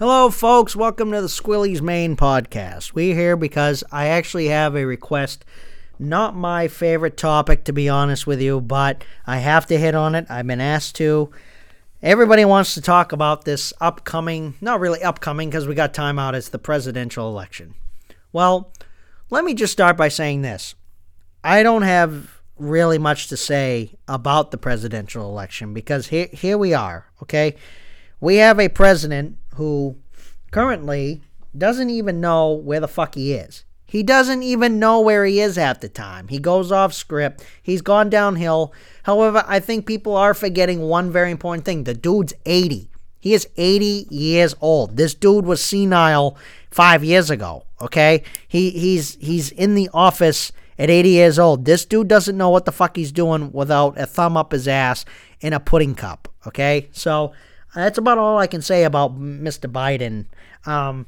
Hello, folks. Welcome to the Squilly's Maine podcast. We're here because I actually have a request. Not my favorite topic, to be honest with you, but I have to hit on it. I've been asked to. Everybody wants to talk about this upcoming, not really upcoming because we got time out, it's the presidential election. Well, let me just start by saying this. I don't have really much to say about the presidential election because here, here we are, okay? We have a president who currently doesn't even know where the fuck he is. He doesn't even know where he is at the time. He goes off script. He's gone downhill. However, I think people are forgetting one very important thing. The dude's 80. He is 80 years old. This dude was senile 5 years ago, okay? He he's he's in the office at 80 years old. This dude doesn't know what the fuck he's doing without a thumb up his ass in a pudding cup, okay? So, that's about all I can say about Mr. Biden. Um,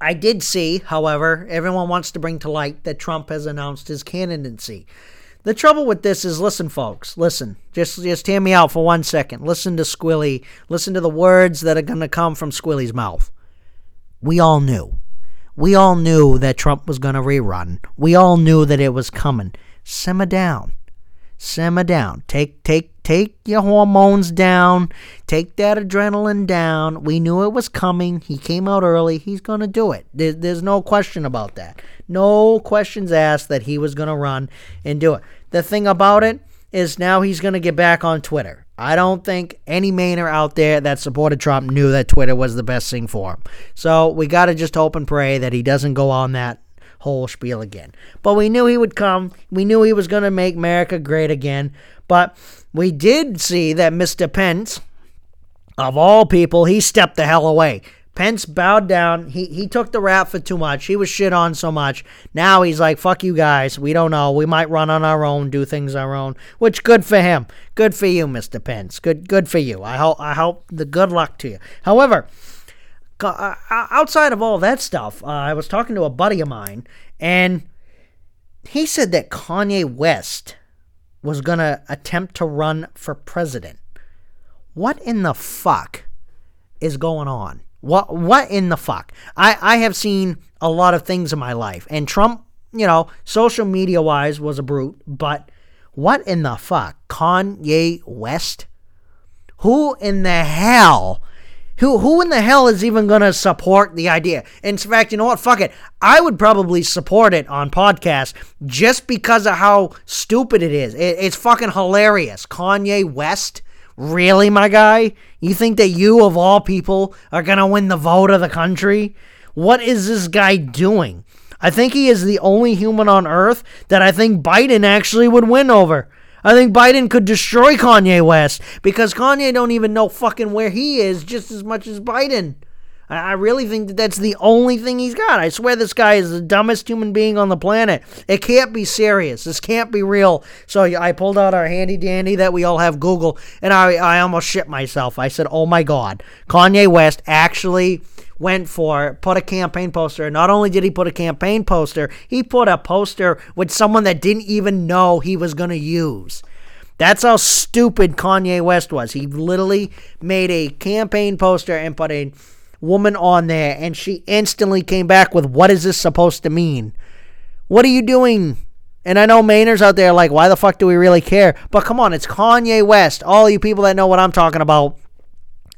I did see, however, everyone wants to bring to light that Trump has announced his candidacy. The trouble with this is listen folks, listen. Just just hear me out for one second. Listen to Squilly. Listen to the words that are going to come from Squilly's mouth. We all knew. We all knew that Trump was going to rerun. We all knew that it was coming. Simmer down simmer down. Take take take your hormones down. Take that adrenaline down. We knew it was coming. He came out early. He's going to do it. There, there's no question about that. No questions asked that he was going to run and do it. The thing about it is now he's going to get back on Twitter. I don't think any Mainer out there that supported Trump knew that Twitter was the best thing for him. So we got to just hope and pray that he doesn't go on that whole spiel again. But we knew he would come. We knew he was going to make America great again. But we did see that Mr. Pence, of all people, he stepped the hell away. Pence bowed down. He he took the rap for too much. He was shit on so much. Now he's like, fuck you guys. We don't know. We might run on our own, do things our own. Which good for him. Good for you, Mr. Pence. Good good for you. I hope I hope the good luck to you. However, outside of all that stuff, uh, I was talking to a buddy of mine, and he said that Kanye West was going to attempt to run for president. What in the fuck is going on? What what in the fuck? I, I have seen a lot of things in my life, and Trump, you know, social media wise, was a brute, but what in the fuck? Kanye West? Who in the hell who who in the hell is even going to support the idea? In fact, you know what? Fuck it. I would probably support it on podcast just because of how stupid it is. It, it's fucking hilarious. Kanye West, really, my guy? You think that you of all people are going to win the vote of the country? What is this guy doing? I think he is the only human on earth that I think Biden actually would win over. I think Biden could destroy Kanye West because Kanye don't even know fucking where he is just as much as Biden. I really think that that's the only thing he's got. I swear this guy is the dumbest human being on the planet. It can't be serious. This can't be real. So I pulled out our handy dandy that we all have Google, and I, I almost shit myself. I said, oh my God, Kanye West actually went for, put a campaign poster. Not only did he put a campaign poster, he put a poster with someone that didn't even know he was going to use. That's how stupid Kanye West was. He literally made a campaign poster and put a woman on there, and she instantly came back with, What is this supposed to mean? What are you doing? And I know Mainers out there like, why the fuck do we really care? But come on, it's Kanye West. All you people that know what I'm talking about,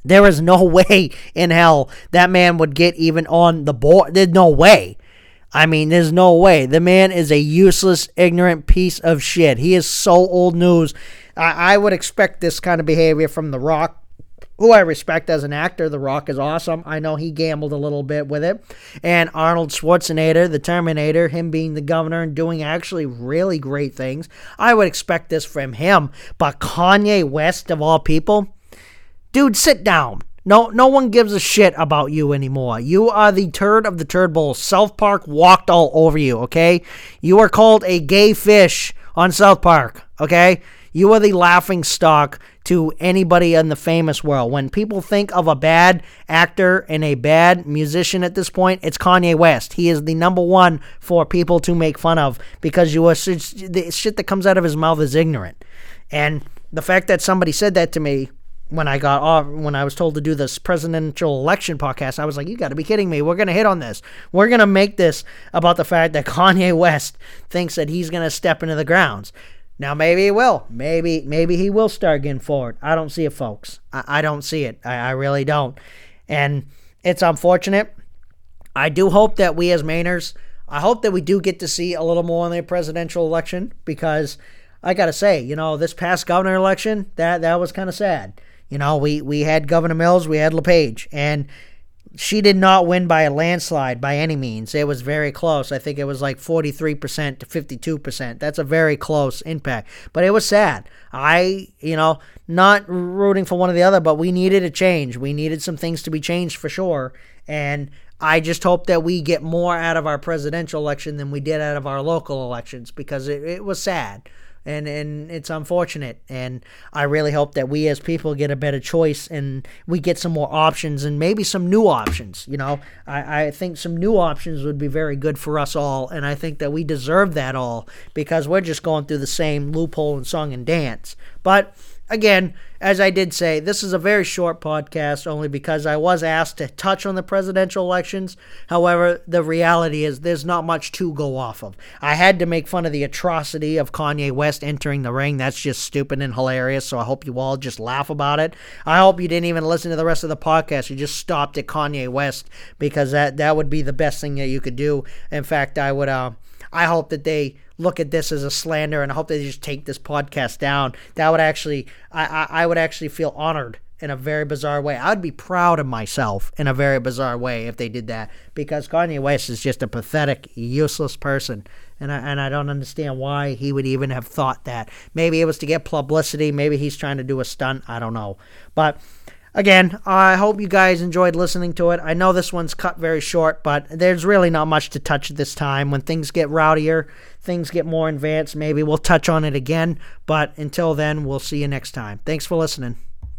there is no way in hell that man would get even on the board. There's no way. I mean, there's no way. The man is a useless, ignorant piece of shit. He is so old news. I, I would expect this kind of behavior from The Rock, who I respect as an actor. The Rock is awesome. I know he gambled a little bit with it. And Arnold Schwarzenegger, the Terminator, him being the governor and doing actually really great things. I would expect this from him. But Kanye West, of all people, Dude, sit down. No, no one gives a shit about you anymore. You are the turd of the turd bowl. South Park walked all over you, okay? You are called a gay fish on South Park, okay? You are the laughing stock to anybody in the famous world. When people think of a bad actor and a bad musician at this point, it's Kanye West. He is the number one for people to make fun of because you are the shit that comes out of his mouth is ignorant. And the fact that somebody said that to me when I got off, when I was told to do this presidential election podcast, I was like, you got to be kidding me. We're going to hit on this. We're going to make this about the fact that Kanye West thinks that he's going to step into the grounds. Now, maybe he will. Maybe, maybe he will start getting forward. I don't see it, folks. I, I don't see it. I, I really don't. And it's unfortunate. I do hope that we as Mainers, I hope that we do get to see a little more in the presidential election because I got to say, you know, this past governor election, that, that was kind of sad. You know, we, we had Governor Mills, we had LePage, and she did not win by a landslide by any means. It was very close. I think it was like 43% to 52%. That's a very close impact. But it was sad. I, you know, not rooting for one or the other, but we needed a change. We needed some things to be changed for sure. And I just hope that we get more out of our presidential election than we did out of our local elections because it, it was sad and and it's unfortunate. And I really hope that we as people get a better choice and we get some more options and maybe some new options. You know, I, I think some new options would be very good for us all, and I think that we deserve that all because we're just going through the same loophole and song and dance. But again, as I did say, this is a very short podcast only because I was asked to touch on the presidential elections. However, the reality is there's not much to go off of. I had to make fun of the atrocity of Kanye West entering the ring. That's just stupid and hilarious. So I hope you all just laugh about it. I hope you didn't even listen to the rest of the podcast. You just stopped at Kanye West because that, that would be the best thing that you could do. In fact, I would, uh, I hope that they look at this as a slander and I hope they just take this podcast down. That would actually, I, I, I would actually feel honored in a very bizarre way. I'd be proud of myself in a very bizarre way if they did that because Kanye West is just a pathetic, useless person. And I, and I don't understand why he would even have thought that. Maybe it was to get publicity. Maybe he's trying to do a stunt. I don't know. But again, I hope you guys enjoyed listening to it. I know this one's cut very short, but there's really not much to touch at this time. When things get rowdier, things get more advanced, maybe we'll touch on it again. But until then, we'll see you next time. Thanks for listening.